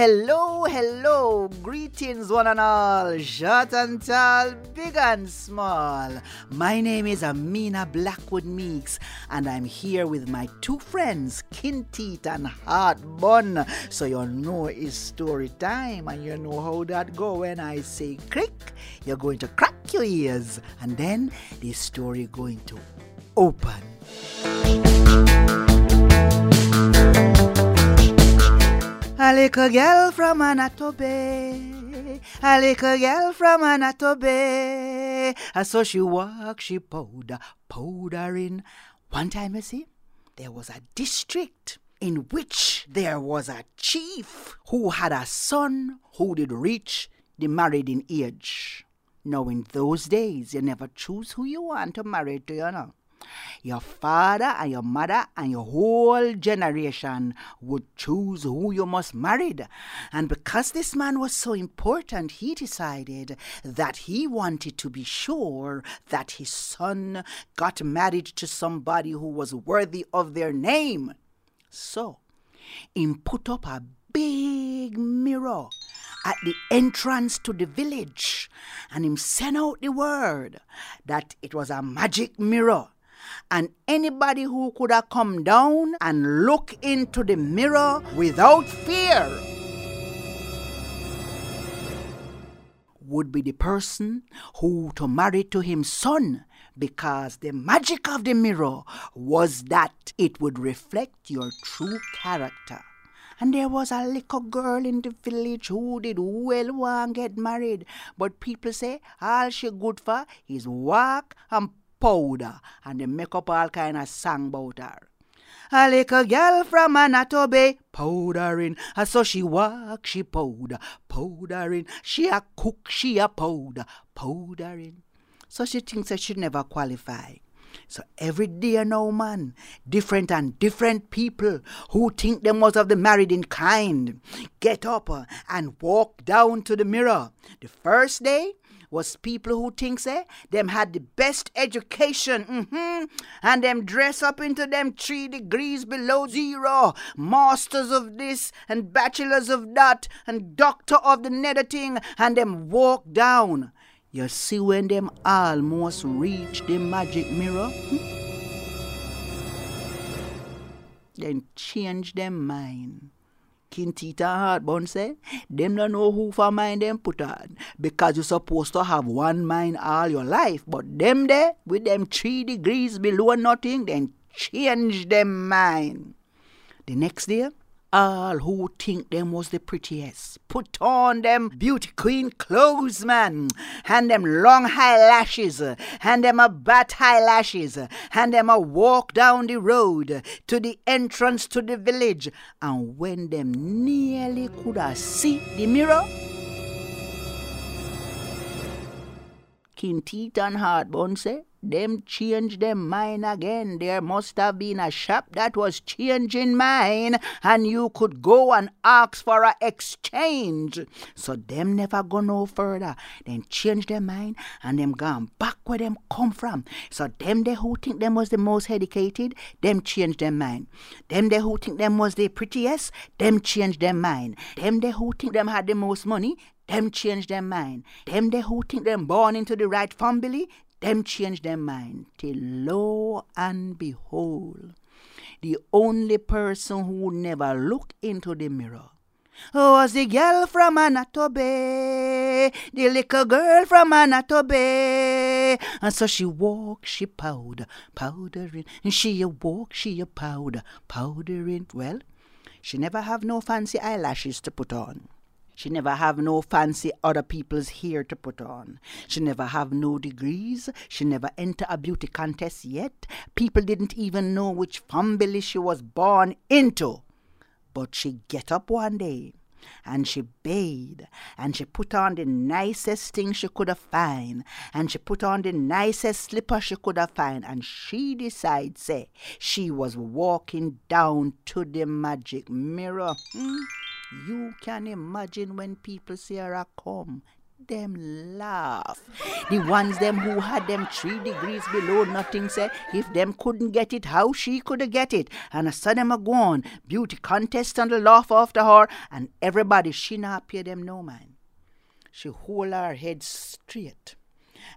hello, hello. Greetings, one and all, short and tall, big and small. My name is Amina Blackwood Meeks, and I'm here with my two friends, Kinteet and Heartbun. So you know it's story time, and you know how that go when I say click, you're going to crack your ears, and then the story going to open. A little girl from Manitoba, a little girl from Manitoba. And so she walk, she poured powder, in. One time, you see, there was a district in which there was a chief who had a son who did reach the married in age. Now, in those days, you never choose who you want to marry to, you know. Your father and your mother and your whole generation would choose who you must marry. And because this man was so important, he decided that he wanted to be sure that his son got married to somebody who was worthy of their name. So, he put up a big mirror at the entrance to the village and him sent out the word that it was a magic mirror and anybody who could have come down and look into the mirror without fear would be the person who to marry to him son because the magic of the mirror was that it would reflect your true character. And there was a little girl in the village who did well want get married. But people say all she good for is walk and powder and they make up all kind of song about her. A little girl from Manitoba, powdering. So she walk, she powder, powdering. She a cook, she a powder, powdering. So she thinks that she never qualify. So every day now, man, different and different people who think them must of the married in kind get up uh, and walk down to the mirror. The first day, was people who thinks eh, them had the best education mm-hmm, and them dress up into them three degrees below zero masters of this and bachelors of that and doctor of the nether thing and them walk down. You see when them almost reach the magic mirror? Hmm? then change them mind Kinteet and Heartbun say, them don't know who for mind them put on. Because you're supposed to have one mind all your life. But them there, with them three degrees below nothing, then change them mind. The next day, all who think them was the prettiest. Put on them beauty queen clothes, man, and them long eyelashes, and them a bat eyelashes, and them a walk down the road to the entrance to the village. And when them nearly could have see the mirror, Kinteet and Heartbun say, them change them mind again. There must have been a shop that was changing mine, and you could go and ask for a exchange. So them never go no further. Then change their mind and them gone back where them come from. So them they who think them was the most educated, them change their mind. Them they who think them was the prettiest, them change their mind. Them they who think them had the most money, them change their mind. Them they who think them born into the right family, them change their mind till lo and behold, the only person who never looked into the mirror was the girl from Manitoba, the little girl from Manitoba. And so she walk, she powder, powdering, and she walk, she powder, powdering. Well, she never have no fancy eyelashes to put on. She never have no fancy other people's hair to put on. She never have no degrees. She never enter a beauty contest yet. People didn't even know which family she was born into. But she get up one day and she bathed and she put on the nicest thing she could have find and she put on the nicest slipper she could have find and she decide, say she was walking down to the magic mirror. Hmm? You can imagine when people see her come them laugh. The ones them who had them three degrees below nothing say if them couldn't get it, how she could get it. And saw them a go on, beauty contest and laugh after her, and everybody she not pay them no mind. She hold her head straight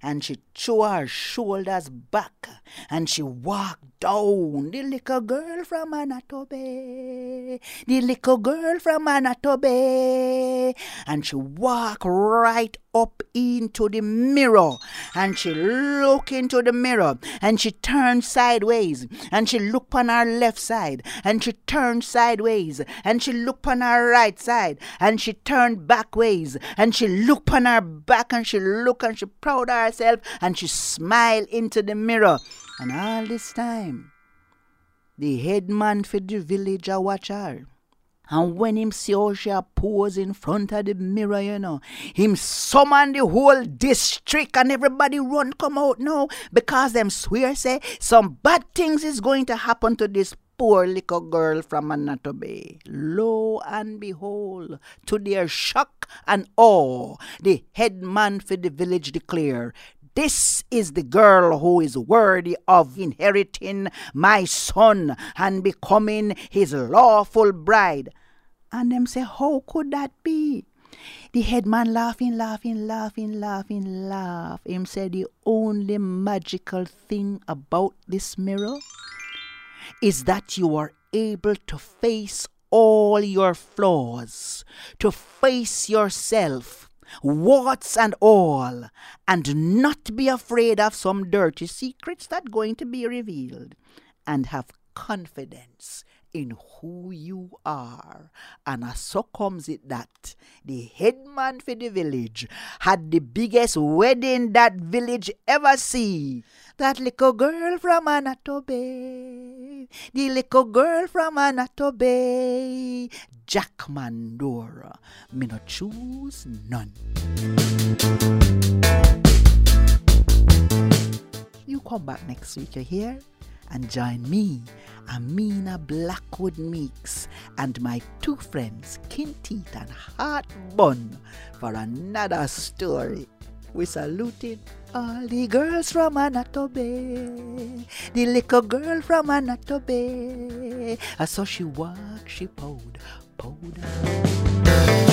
and she threw her shoulders back and she walked down the little girl from Manitoba, the little girl from Manitoba, and she walked right up into the mirror and she look into the mirror and she turned sideways and she look on her left side and she turned sideways and she look on her right side and she turned backways and she look on her back and she look and she proud of herself and she smile into the mirror. And all this time the headman for the village a watch her and when him see how she pose in front of the mirror, you know, him summon the whole district and everybody run come out now because them swear say some bad things is going to happen to this poor little girl from Manitoba. Lo and behold, to their shock and awe, the head man for the village declare, this is the girl who is worthy of inheriting my son and becoming his lawful bride. And them say, How could that be? The headman laughing, laughing, laughing, laughing, laugh. Him said the only magical thing about this mirror is that you are able to face all your flaws, to face yourself, warts and all, and not be afraid of some dirty secrets that going to be revealed, and have confidence in who you are. And as so comes it that the headman for the village had the biggest wedding that village ever see. That little girl from Manitoba, the little girl from Manitoba, Jack Mandora, me no choose none. You come back next week, you hear? And join me, Amina Blackwood Meeks, and my two friends, Kinteet and Heart Bun, for another story. We saluted all the girls from Manitoba, the little girl from Manitoba. I saw she walk, she powed, powder.